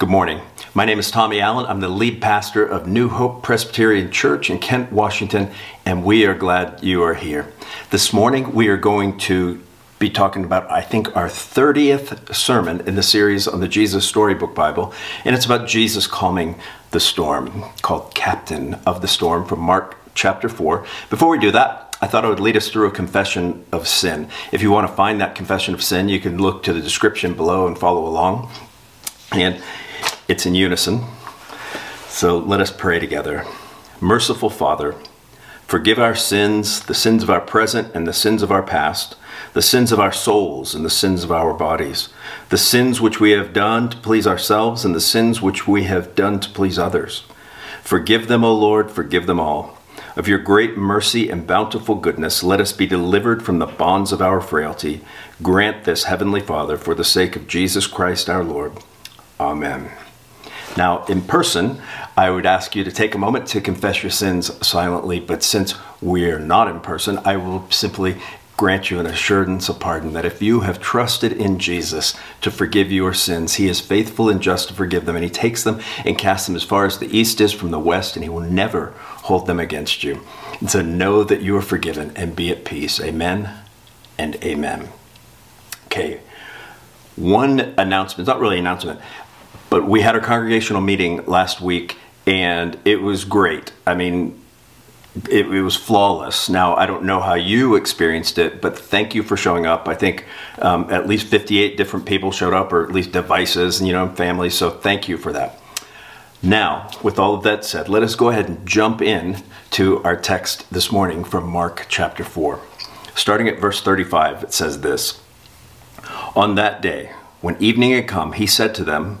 Good morning. My name is Tommy Allen. I'm the lead pastor of New Hope Presbyterian Church in Kent, Washington, and we are glad you are here. This morning we are going to be talking about, I think, our 30th sermon in the series on the Jesus Storybook Bible, and it's about Jesus calming the storm, called Captain of the Storm from Mark chapter 4. Before we do that, I thought I would lead us through a confession of sin. If you want to find that confession of sin, you can look to the description below and follow along. And it's in unison. So let us pray together. Merciful Father, forgive our sins, the sins of our present and the sins of our past, the sins of our souls and the sins of our bodies, the sins which we have done to please ourselves and the sins which we have done to please others. Forgive them, O Lord, forgive them all. Of your great mercy and bountiful goodness, let us be delivered from the bonds of our frailty. Grant this, Heavenly Father, for the sake of Jesus Christ our Lord. Amen. Now, in person, I would ask you to take a moment to confess your sins silently, but since we're not in person, I will simply grant you an assurance of pardon that if you have trusted in Jesus to forgive your sins, he is faithful and just to forgive them, and he takes them and casts them as far as the east is from the west, and he will never hold them against you. And so know that you are forgiven and be at peace. Amen and amen. Okay, one announcement, not really an announcement. But we had our congregational meeting last week and it was great. I mean, it, it, was flawless. Now, I don't know how you experienced it, but thank you for showing up. I think um, at least 58 different people showed up, or at least devices, you know, families. So thank you for that. Now, with all of that said, let us go ahead and jump in to our text this morning from Mark chapter 4. Starting at verse 35, it says this On that day, when evening had come, he said to them,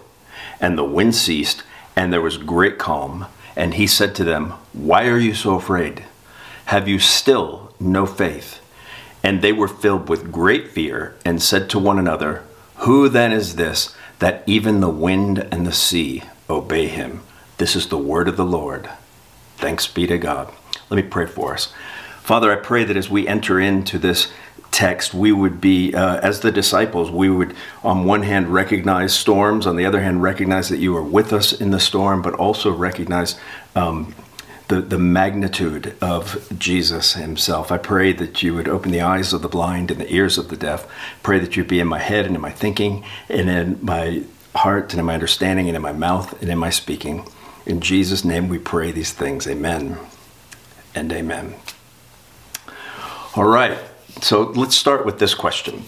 And the wind ceased, and there was great calm. And he said to them, Why are you so afraid? Have you still no faith? And they were filled with great fear, and said to one another, Who then is this, that even the wind and the sea obey him? This is the word of the Lord. Thanks be to God. Let me pray for us. Father, I pray that as we enter into this text, we would be, uh, as the disciples, we would, on one hand, recognize storms, on the other hand, recognize that you are with us in the storm, but also recognize um, the, the magnitude of Jesus himself. I pray that you would open the eyes of the blind and the ears of the deaf. Pray that you'd be in my head and in my thinking and in my heart and in my understanding and in my mouth and in my speaking. In Jesus' name we pray these things. Amen and amen. All right. So let's start with this question.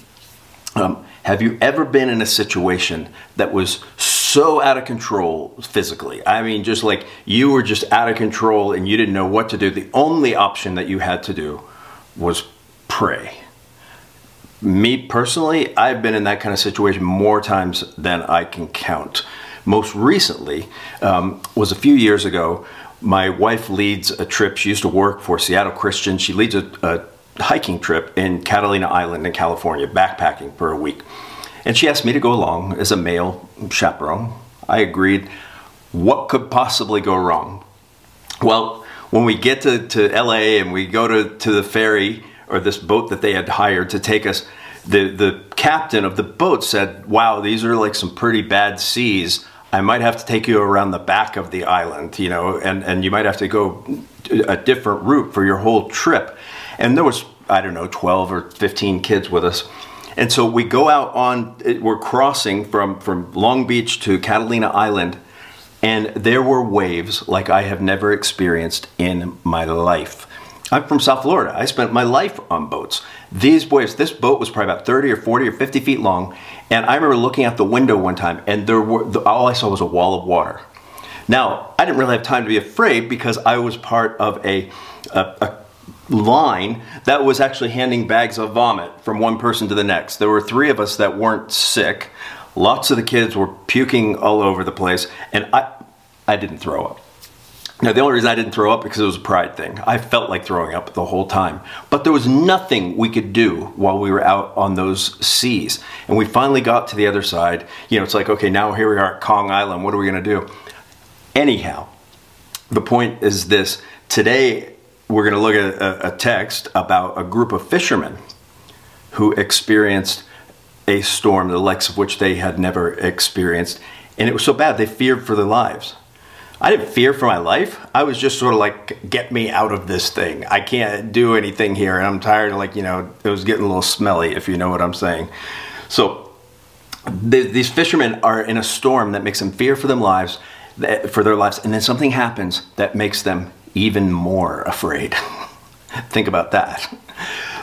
Um, have you ever been in a situation that was so out of control physically? I mean, just like you were just out of control and you didn't know what to do. The only option that you had to do was pray. Me personally, I've been in that kind of situation more times than I can count. Most recently um, was a few years ago. My wife leads a trip. She used to work for Seattle Christian. She leads a, a hiking trip in Catalina Island in California, backpacking for a week. And she asked me to go along as a male chaperone. I agreed. What could possibly go wrong? Well, when we get to, to LA and we go to, to the ferry or this boat that they had hired to take us, the, the captain of the boat said, Wow, these are like some pretty bad seas. I might have to take you around the back of the island, you know, and, and you might have to go a different route for your whole trip. And there was, I don't know, 12 or 15 kids with us. And so we go out on, we're crossing from, from Long Beach to Catalina Island, and there were waves like I have never experienced in my life. I'm from South Florida. I spent my life on boats. These boys, this boat was probably about 30 or 40 or 50 feet long, and I remember looking out the window one time, and there were all I saw was a wall of water. Now, I didn't really have time to be afraid because I was part of a, a, a line that was actually handing bags of vomit from one person to the next. There were three of us that weren't sick. Lots of the kids were puking all over the place, and I, I didn't throw up. Now, the only reason I didn't throw up because it was a pride thing. I felt like throwing up the whole time. But there was nothing we could do while we were out on those seas. And we finally got to the other side. You know, it's like, okay, now here we are at Kong Island. What are we going to do? Anyhow, the point is this today we're going to look at a, a text about a group of fishermen who experienced a storm, the likes of which they had never experienced. And it was so bad they feared for their lives. I didn't fear for my life. I was just sort of like, get me out of this thing. I can't do anything here. And I'm tired of like, you know, it was getting a little smelly, if you know what I'm saying. So th- these fishermen are in a storm that makes them fear for them lives, for their lives. And then something happens that makes them even more afraid. Think about that.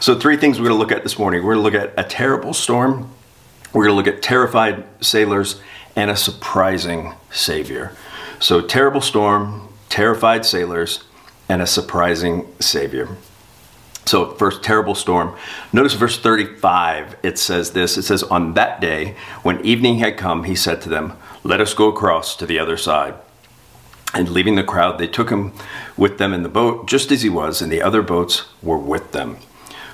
So three things we're going to look at this morning. We're going to look at a terrible storm. We're going to look at terrified sailors and a surprising savior. So, terrible storm, terrified sailors, and a surprising Savior. So, first, terrible storm. Notice verse 35, it says this it says, On that day, when evening had come, he said to them, Let us go across to the other side. And leaving the crowd, they took him with them in the boat, just as he was, and the other boats were with them.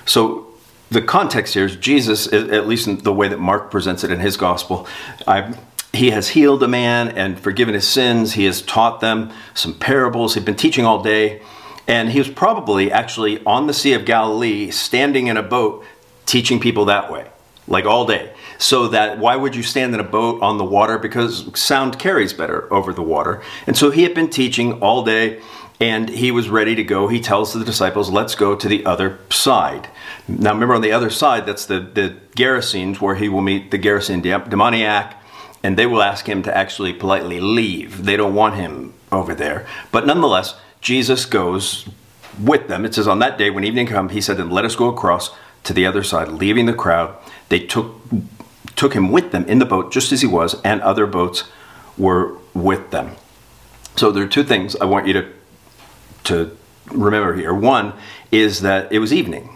So, the context here is Jesus, at least in the way that Mark presents it in his gospel. I he has healed a man and forgiven his sins. He has taught them some parables. He'd been teaching all day. And he was probably actually on the Sea of Galilee, standing in a boat, teaching people that way, like all day. So that why would you stand in a boat on the water? Because sound carries better over the water. And so he had been teaching all day and he was ready to go. He tells the disciples, let's go to the other side. Now remember on the other side, that's the, the Gerasenes where he will meet the Gerasene demoniac and they will ask him to actually politely leave. They don't want him over there. But nonetheless, Jesus goes with them. It says, On that day, when evening came, he said Let us go across to the other side. Leaving the crowd, they took, took him with them in the boat, just as he was, and other boats were with them. So there are two things I want you to, to remember here. One is that it was evening.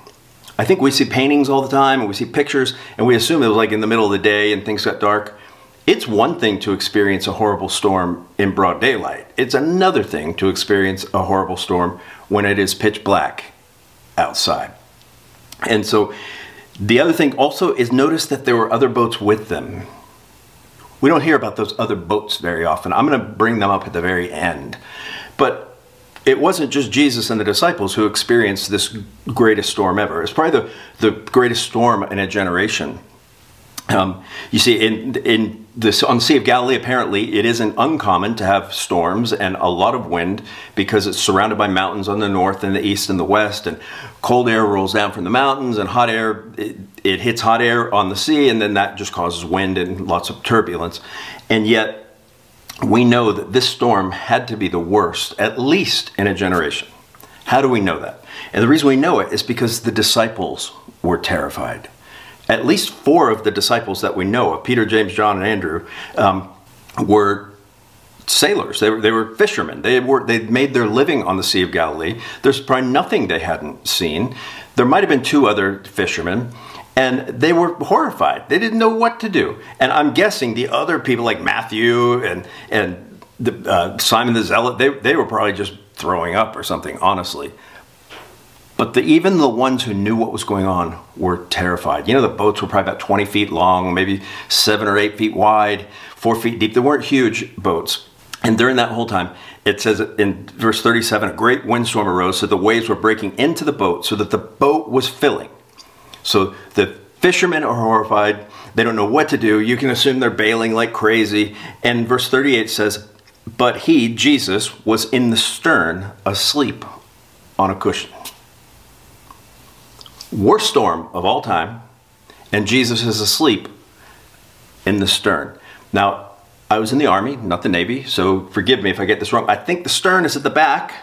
I think we see paintings all the time and we see pictures and we assume it was like in the middle of the day and things got dark. It's one thing to experience a horrible storm in broad daylight. It's another thing to experience a horrible storm when it is pitch black outside. And so the other thing also is notice that there were other boats with them. We don't hear about those other boats very often. I'm going to bring them up at the very end. But it wasn't just Jesus and the disciples who experienced this greatest storm ever. It's probably the, the greatest storm in a generation. Um, you see, in, in this, on the Sea of Galilee, apparently it isn't uncommon to have storms and a lot of wind because it's surrounded by mountains on the north and the east and the west, and cold air rolls down from the mountains, and hot air it, it hits hot air on the sea, and then that just causes wind and lots of turbulence. And yet, we know that this storm had to be the worst, at least in a generation. How do we know that? And the reason we know it is because the disciples were terrified at least four of the disciples that we know of, Peter, James, John, and Andrew, um, were sailors. They were, they were fishermen. They were they made their living on the Sea of Galilee. There's probably nothing they hadn't seen. There might have been two other fishermen, and they were horrified. They didn't know what to do. And I'm guessing the other people like Matthew and and the, uh, Simon the Zealot, they they were probably just throwing up or something. Honestly, but the, even the ones who knew what was going on were terrified. You know, the boats were probably about 20 feet long, maybe seven or eight feet wide, four feet deep. They weren't huge boats. And during that whole time, it says in verse 37 a great windstorm arose, so the waves were breaking into the boat, so that the boat was filling. So the fishermen are horrified. They don't know what to do. You can assume they're bailing like crazy. And verse 38 says, But he, Jesus, was in the stern, asleep on a cushion worst storm of all time, and Jesus is asleep in the stern. Now, I was in the Army, not the Navy, so forgive me if I get this wrong. I think the stern is at the back,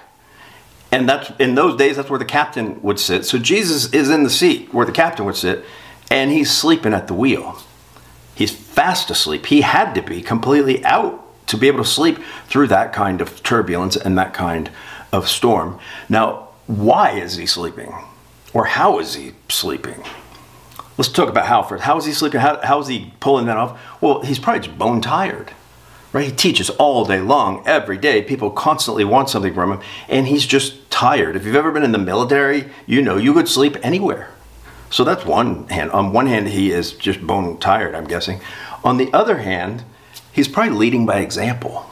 and that's in those days that's where the captain would sit. So Jesus is in the seat where the captain would sit, and he's sleeping at the wheel. He's fast asleep. He had to be completely out to be able to sleep through that kind of turbulence and that kind of storm. Now, why is he sleeping? Or how is he sleeping? Let's talk about Halford. How is he sleeping? How, how is he pulling that off? Well, he's probably just bone tired, right? He teaches all day long, every day. People constantly want something from him, and he's just tired. If you've ever been in the military, you know you could sleep anywhere. So that's one hand. On one hand, he is just bone tired, I'm guessing. On the other hand, he's probably leading by example.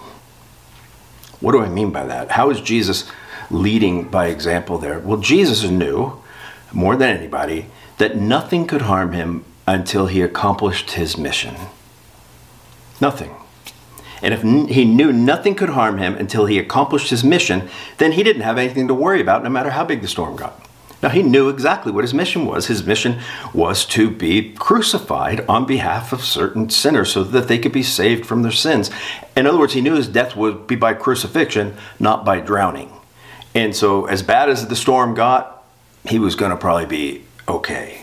What do I mean by that? How is Jesus leading by example there? Well, Jesus knew more than anybody that nothing could harm him until he accomplished his mission. Nothing. And if he knew nothing could harm him until he accomplished his mission, then he didn't have anything to worry about no matter how big the storm got. Now, he knew exactly what his mission was. His mission was to be crucified on behalf of certain sinners so that they could be saved from their sins. In other words, he knew his death would be by crucifixion, not by drowning. And so, as bad as the storm got, he was going to probably be okay.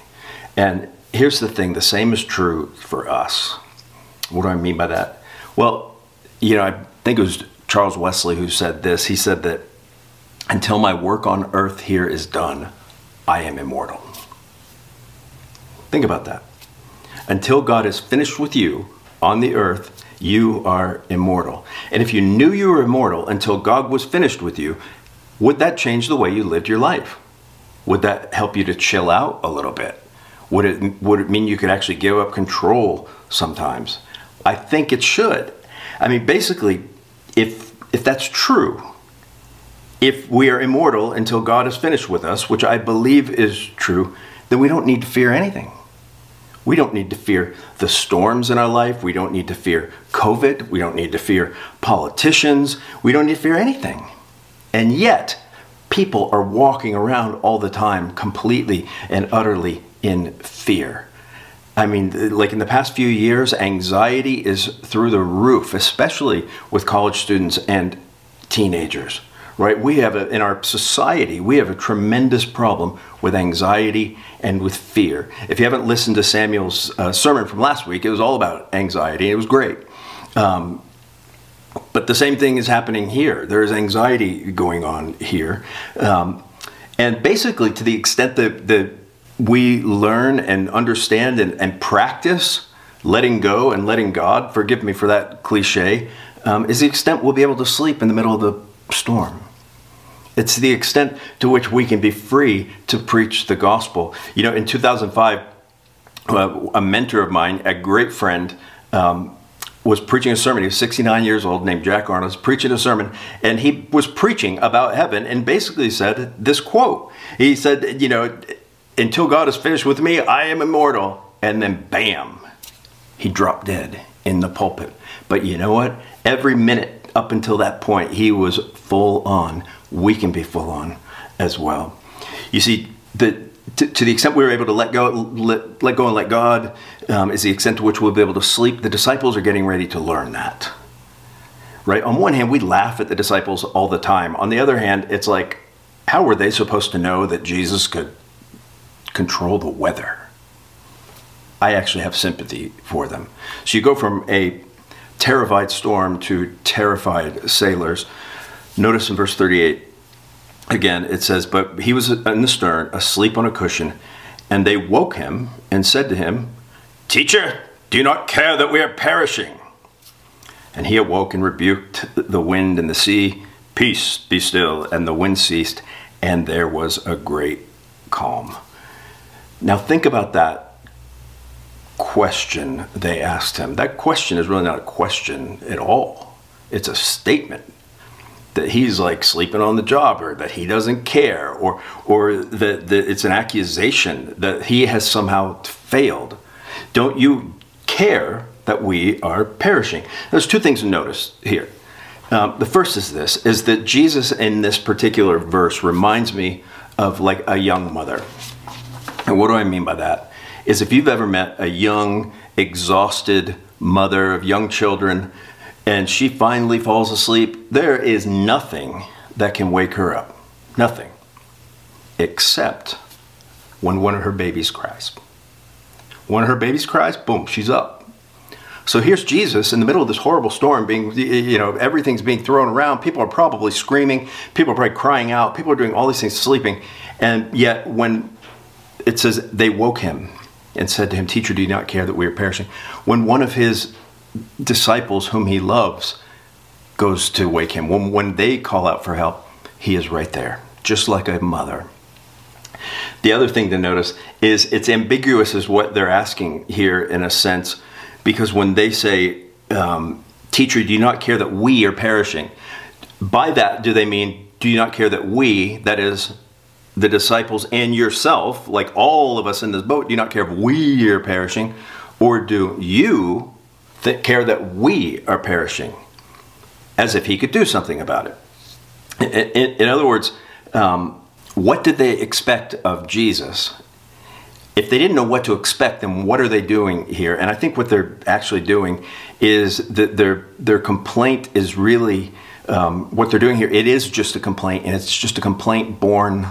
And here's the thing the same is true for us. What do I mean by that? Well, you know, I think it was Charles Wesley who said this. He said that until my work on earth here is done, I am immortal. Think about that. Until God is finished with you on the earth, you are immortal. And if you knew you were immortal until God was finished with you, would that change the way you lived your life? Would that help you to chill out a little bit? Would it, would it mean you could actually give up control sometimes? I think it should. I mean, basically, if, if that's true, if we are immortal until God is finished with us, which I believe is true, then we don't need to fear anything. We don't need to fear the storms in our life. We don't need to fear COVID. We don't need to fear politicians. We don't need to fear anything. And yet, people are walking around all the time completely and utterly in fear. I mean, like in the past few years, anxiety is through the roof, especially with college students and teenagers, right? We have a, in our society, we have a tremendous problem with anxiety and with fear. If you haven't listened to Samuel's uh, sermon from last week, it was all about anxiety. It was great. Um, but the same thing is happening here. There is anxiety going on here. Um, and basically, to the extent that, that we learn and understand and, and, practice letting go and letting God, forgive me for that cliche, um, is the extent we'll be able to sleep in the middle of the storm. It's the extent to which we can be free to preach the gospel. You know, in 2005, uh, a mentor of mine, a great friend, um, was preaching a sermon. He was 69 years old, named Jack Arnold, was preaching a sermon, and he was preaching about heaven and basically said this quote. He said, You know, until God is finished with me, I am immortal. And then, bam, he dropped dead in the pulpit. But you know what? Every minute up until that point, he was full on. We can be full on as well. You see, the to, to, the extent we were able to let go, let, let go and let God, um, is the extent to which we'll be able to sleep. The disciples are getting ready to learn that. Right? On one hand, we laugh at the disciples all the time. On the other hand, it's like, how were they supposed to know that Jesus could control the weather? I actually have sympathy for them. So you go from a terrified storm to terrified sailors. Notice in verse 38 again, it says, But he was in the stern, asleep on a cushion, and they woke him and said to him, Teacher, do you not care that we are perishing? And he awoke and rebuked the wind and the sea. Peace, be still. And the wind ceased, and there was a great calm. Now think about that question they asked him. That question is really not a question at all, it's a statement that he's like sleeping on the job or that he doesn't care or or that, that it's an accusation that he has somehow failed. Don't you care that we are perishing? There's two things to notice here. Um, the first is this is that jesus in this particular verse reminds me of like a young mother. And what do i mean by that? Is if you've ever met a young exhausted mother of young children and she finally falls asleep, there is nothing that can wake her up. Nothing. Except when one of her babies cries. One of her babies cries, boom, she's up. So here's Jesus in the middle of this horrible storm, being, you know, everything's being thrown around. People are probably screaming. People are probably crying out. People are doing all these things, sleeping. And yet, when it says they woke him, and said to him, Teacher, do you not care that we are perishing? When one of his disciples, whom he loves, goes to wake him, when, when they call out for help, he is right there, just like a mother. The other thing to notice is it's ambiguous as what they're asking here in a sense, because when they say, um, Teacher, do you not care that we are perishing? By that, do they mean, do you not care that we, that is, the disciples and yourself, like all of us in this boat, do you not care if we are perishing? Or do you care that we are perishing? As if he could do something about it. In, in, in other words, um, what did they expect of Jesus? If they didn't know what to expect, then what are they doing here? And I think what they're actually doing is that their their complaint is really um, what they're doing here. It is just a complaint, and it's just a complaint born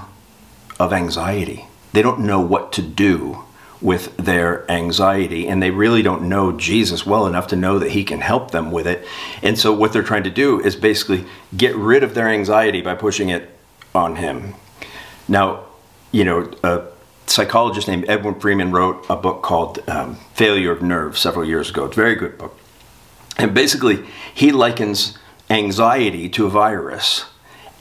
of anxiety. They don't know what to do with their anxiety, and they really don't know Jesus well enough to know that He can help them with it. And so, what they're trying to do is basically get rid of their anxiety by pushing it on Him. Now, you know, a psychologist named Edwin Friedman wrote a book called um, Failure of Nerve several years ago. It's a very good book. And basically, he likens anxiety to a virus.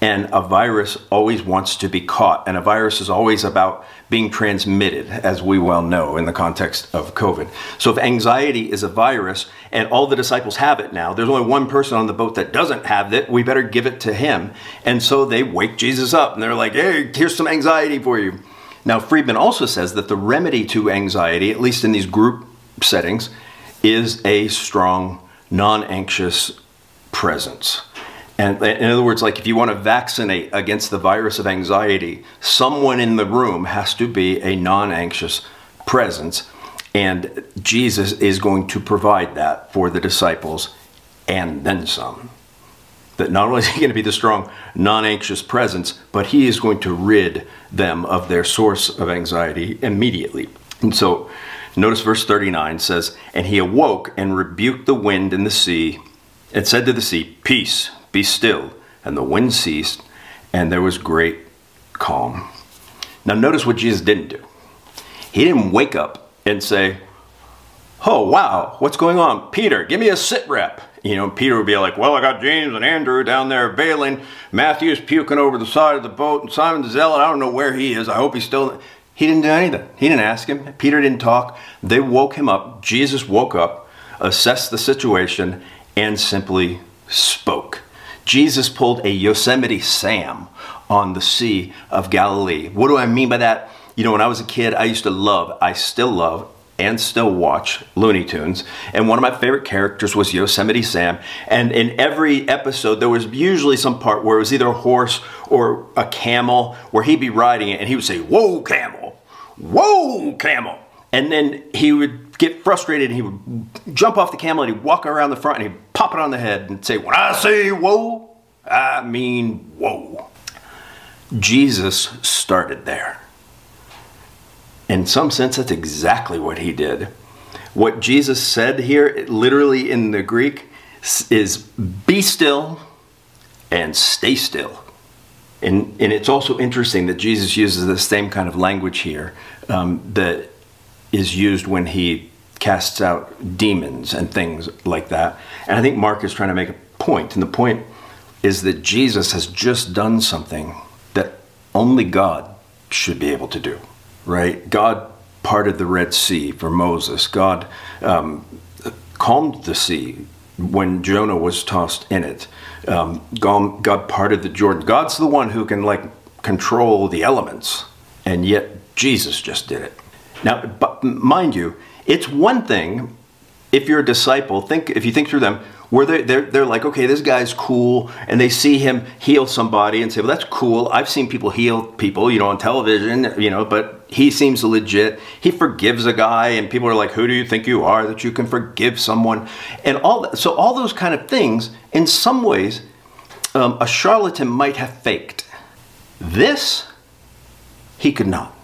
And a virus always wants to be caught, and a virus is always about being transmitted, as we well know in the context of COVID. So, if anxiety is a virus and all the disciples have it now, there's only one person on the boat that doesn't have it, we better give it to him. And so they wake Jesus up and they're like, hey, here's some anxiety for you. Now, Friedman also says that the remedy to anxiety, at least in these group settings, is a strong, non anxious presence. And in other words, like if you want to vaccinate against the virus of anxiety, someone in the room has to be a non anxious presence. And Jesus is going to provide that for the disciples and then some. That not only is he going to be the strong, non anxious presence, but he is going to rid them of their source of anxiety immediately. And so, notice verse 39 says, And he awoke and rebuked the wind and the sea, and said to the sea, Peace, be still. And the wind ceased, and there was great calm. Now, notice what Jesus didn't do. He didn't wake up and say, Oh, wow, what's going on? Peter, give me a sit rep. You know, Peter would be like, Well, I got James and Andrew down there bailing. Matthew's puking over the side of the boat, and Simon the Zealot, I don't know where he is. I hope he's still. He didn't do anything. He didn't ask him. Peter didn't talk. They woke him up. Jesus woke up, assessed the situation, and simply spoke. Jesus pulled a Yosemite Sam on the Sea of Galilee. What do I mean by that? You know, when I was a kid, I used to love, I still love, and still watch Looney Tunes. And one of my favorite characters was Yosemite Sam. And in every episode, there was usually some part where it was either a horse or a camel where he'd be riding it and he would say, Whoa, camel! Whoa, camel! And then he would get frustrated and he would jump off the camel and he'd walk around the front and he'd pop it on the head and say, When I say whoa, I mean whoa. Jesus started there. In some sense, that's exactly what he did. What Jesus said here, literally in the Greek, is be still and stay still. And, and it's also interesting that Jesus uses the same kind of language here um, that is used when he casts out demons and things like that. And I think Mark is trying to make a point, and the point is that Jesus has just done something that only God should be able to do right? God parted the Red Sea for Moses. God um, calmed the sea when Jonah was tossed in it. Um, God, God parted the Jordan. God's the one who can like control the elements, and yet Jesus just did it. Now, but mind you, it's one thing if you're a disciple. Think if you think through them where they're, they're, they're like, okay, this guy's cool, and they see him heal somebody and say, well, that's cool. I've seen people heal people, you know, on television, you know, but he seems legit. He forgives a guy, and people are like, who do you think you are that you can forgive someone? And all that. So, all those kind of things, in some ways, um, a charlatan might have faked. This, he could not.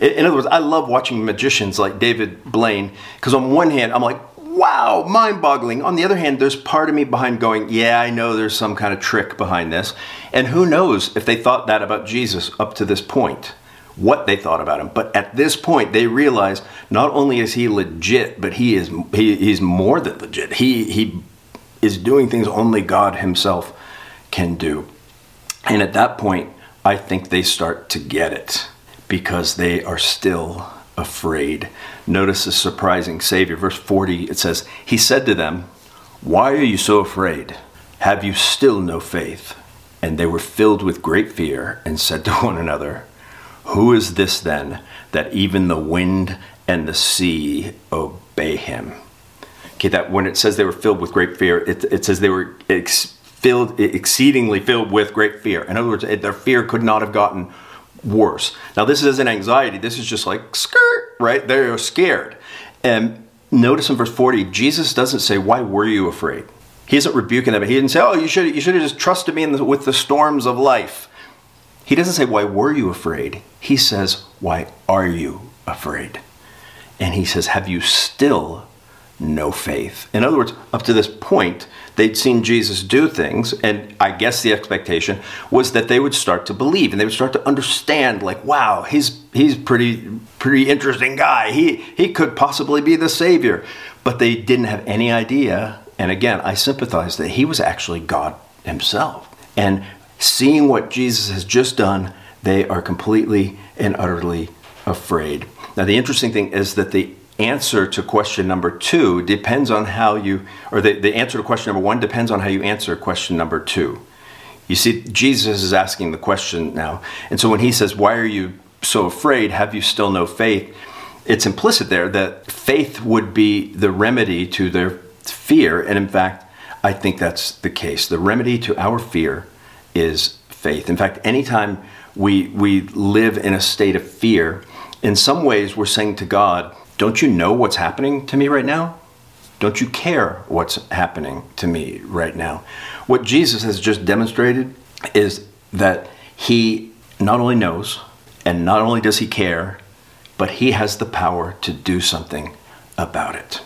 In other words, I love watching magicians like David Blaine because on one hand, I'm like, wow, mind boggling. On the other hand, there's part of me behind going, yeah, I know there's some kind of trick behind this. And who knows if they thought that about Jesus up to this point. what they thought about him. But at this point, they realize not only is he legit, but he is he, he's more than legit. He he is doing things only God Himself can do. And at that point, I think they start to get it because they are still afraid. Notice the surprising Savior. Verse 40, it says, He said to them, Why are you so afraid? Have you still no faith? And they were filled with great fear and said to one another, Who is this then that even the wind and the sea obey him? Okay, that when it says they were filled with great fear, it, it says they were ex- filled, exceedingly filled with great fear. In other words, their fear could not have gotten worse. Now, this isn't anxiety. This is just like skirt, right? They're scared. And notice in verse 40, Jesus doesn't say, Why were you afraid? He isn't rebuking them. He didn't say, "Oh, you should you should have just trusted me the, with the storms of life." He doesn't say, "Why were you afraid?" He says, "Why are you afraid?" And he says, "Have you still no faith?" In other words, up to this point, they'd seen Jesus do things, and I guess the expectation was that they would start to believe and they would start to understand, like, "Wow, he's he's pretty pretty interesting guy. He he could possibly be the savior." But they didn't have any idea and again, I sympathize that he was actually God himself. And seeing what Jesus has just done, they are completely and utterly afraid. Now, the interesting thing is that the answer to question number two depends on how you, or the, the answer to question number one depends on how you answer question number two. You see, Jesus is asking the question now. And so when he says, Why are you so afraid? Have you still no faith? It's implicit there that faith would be the remedy to their fear. And in fact, I think that's the case. The remedy to our fear is faith. In fact, anytime we, we live in a state of fear, in some ways we're saying to God, Don't you know what's happening to me right now? Don't you care what's happening to me right now? What Jesus has just demonstrated is that he not only knows and not only does he care, but he has the power to do something about it.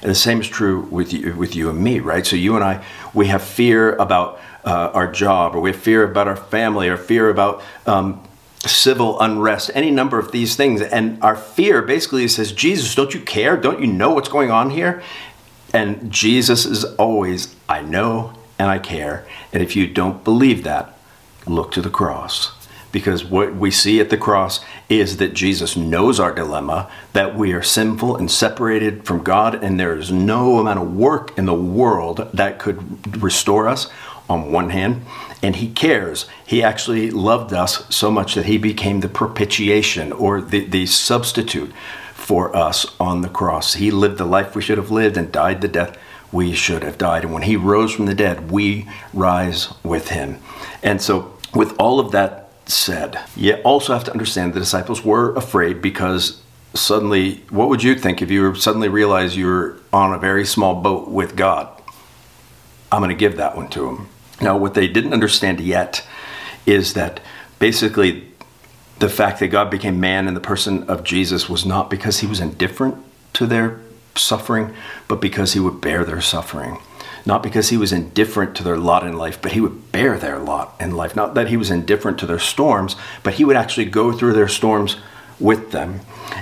And the same is true with you, with you and me, right? So you and I, we have fear about uh, our job, or we have fear about our family, or fear about um, civil unrest, any number of these things. And our fear basically says, Jesus, don't you care? Don't you know what's going on here? And Jesus is always, I know and I care. And if you don't believe that, look to the cross because what we see at the cross is that Jesus knows our dilemma, that we are sinful and separated from God, and there is no amount of work in the world that could restore us on one hand, and He cares. He actually loved us so much that He became the propitiation or the, the substitute for us on the cross. He lived the life we should have lived and died the death we should have died. And when He rose from the dead, we rise with Him. And so, with all of that said. You also have to understand the disciples were afraid because suddenly, what would you think if you suddenly realized you were on a very small boat with God? I'm going to give that one to them. Now, what they didn't understand yet is that basically the fact that God became man in the person of Jesus was not because he was indifferent to their suffering, but because he would bear their suffering not because he was indifferent to their lot in life, but he would bear their lot in life. Not that he was indifferent to their storms, but he would actually go through their storms with them.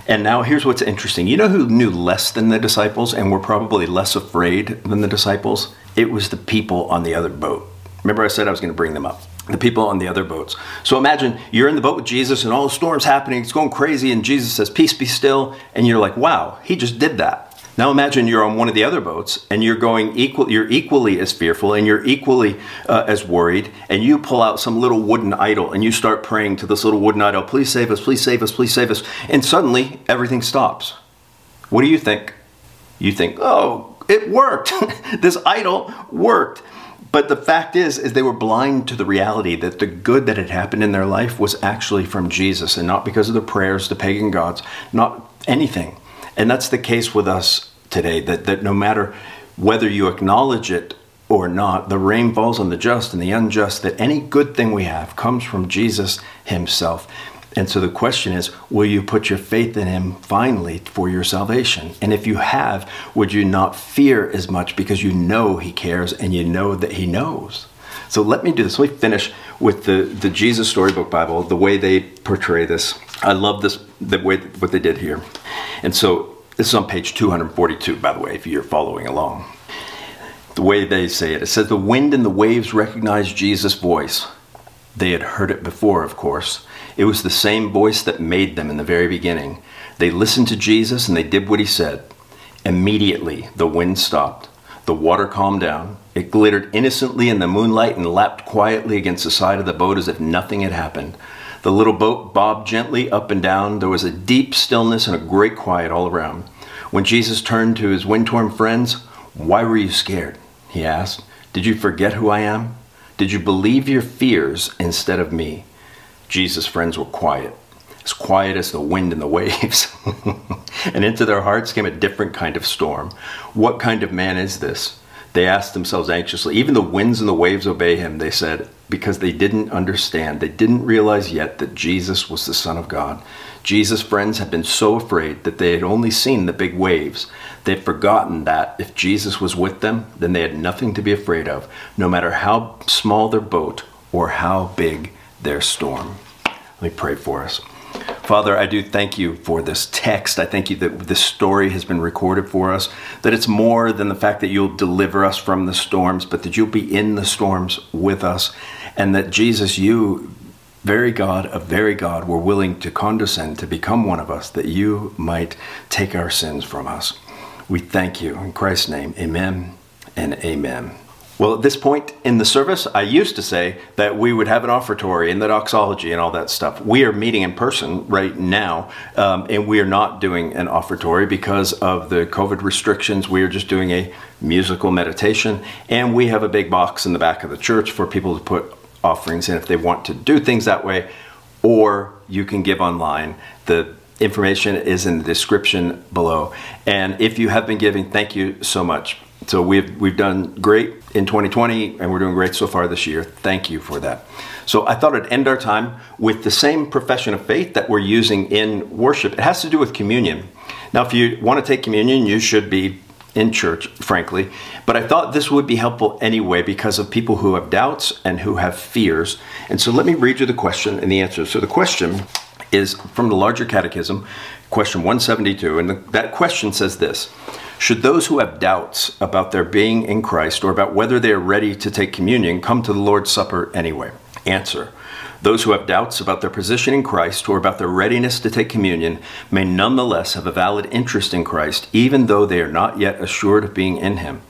And now here's what's interesting. You know who knew less than the disciples and were probably less afraid than the disciples? It was the people on the other boat. Remember, I said I was going to bring them up. The people on the other boats. So imagine you're in the boat with Jesus and all the storms happening, it's going crazy, and Jesus says, Peace be still. And you're like, Wow, he just did that. Now imagine you're on one of the other boats and you're going equal. You're equally as fearful and you're equally uh, as worried. And you pull out some little wooden idol and you start praying to this little wooden idol, "Please save us! Please save us! Please save us!" And suddenly everything stops. What do you think? You think, "Oh, it worked! this idol worked." But the fact is, is they were blind to the reality that the good that had happened in their life was actually from Jesus and not because of the prayers to pagan gods, not anything. And that's the case with us today, that, that no matter whether you acknowledge it or not, the rain falls on the just and the unjust, that any good thing we have comes from Jesus himself. And so the question is, will you put your faith in him finally for your salvation? And if you have, would you not fear as much because you know he cares and you know that he knows? So let me do this. Let me finish with the, the Jesus Storybook Bible, the way they portray this. I love this, the way what they did here. And so this is on page 242, by the way, if you're following along. The way they say it, it says, The wind and the waves recognized Jesus' voice. They had heard it before, of course. It was the same voice that made them in the very beginning. They listened to Jesus and they did what he said. Immediately, the wind stopped. The water calmed down. It glittered innocently in the moonlight and lapped quietly against the side of the boat as if nothing had happened. The little boat bobbed gently up and down. There was a deep stillness and a great quiet all around. When Jesus turned to his wind torn friends, Why were you scared? he asked. Did you forget who I am? Did you believe your fears instead of me? Jesus' friends were quiet, as quiet as the wind and the waves. and into their hearts came a different kind of storm. What kind of man is this? They asked themselves anxiously. Even the winds and the waves obey him, they said, because they didn't understand. They didn't realize yet that Jesus was the Son of God. Jesus' friends had been so afraid that they had only seen the big waves. They had forgotten that if Jesus was with them, then they had nothing to be afraid of, no matter how small their boat or how big their storm. Let me pray for us. Father, I do thank you for this text. I thank you that this story has been recorded for us, that it's more than the fact that you'll deliver us from the storms, but that you'll be in the storms with us, and that Jesus, you, very God of very God, were willing to condescend to become one of us, that you might take our sins from us. We thank you. In Christ's name, amen and amen. Well, at this point in the service, I used to say that we would have an offertory and the doxology and all that stuff. We are meeting in person right now, um, and we are not doing an offertory because of the COVID restrictions. We are just doing a musical meditation, and we have a big box in the back of the church for people to put offerings in if they want to do things that way, or you can give online. The information is in the description below. And if you have been giving, thank you so much. So we've we've done great in 2020 and we're doing great so far this year. Thank you for that. So I thought I'd end our time with the same profession of faith that we're using in worship. It has to do with communion. Now if you want to take communion, you should be in church, frankly. But I thought this would be helpful anyway because of people who have doubts and who have fears. And so let me read you the question and the answer. So the question is from the larger catechism, question 172. And the, that question says this should those who have doubts about their being in Christ or about whether they are ready to take communion come to the Lord's Supper anyway? Answer. Those who have doubts about their position in Christ or about their readiness to take communion may nonetheless have a valid interest in Christ, even though they are not yet assured of being in Him.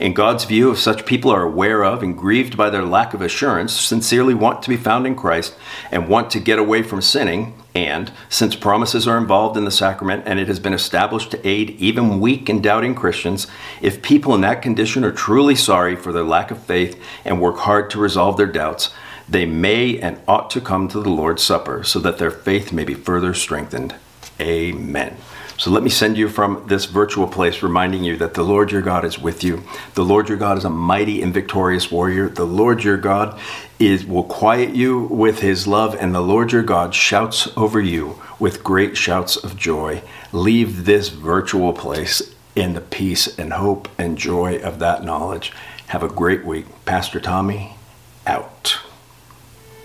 In God's view, if such people are aware of and grieved by their lack of assurance, sincerely want to be found in Christ, and want to get away from sinning, and since promises are involved in the sacrament and it has been established to aid even weak and doubting Christians, if people in that condition are truly sorry for their lack of faith and work hard to resolve their doubts, they may and ought to come to the Lord's Supper so that their faith may be further strengthened. Amen. So let me send you from this virtual place, reminding you that the Lord your God is with you. The Lord your God is a mighty and victorious warrior. The Lord your God is will quiet you with his love, and the Lord your God shouts over you with great shouts of joy. Leave this virtual place in the peace and hope and joy of that knowledge. Have a great week. Pastor Tommy, out.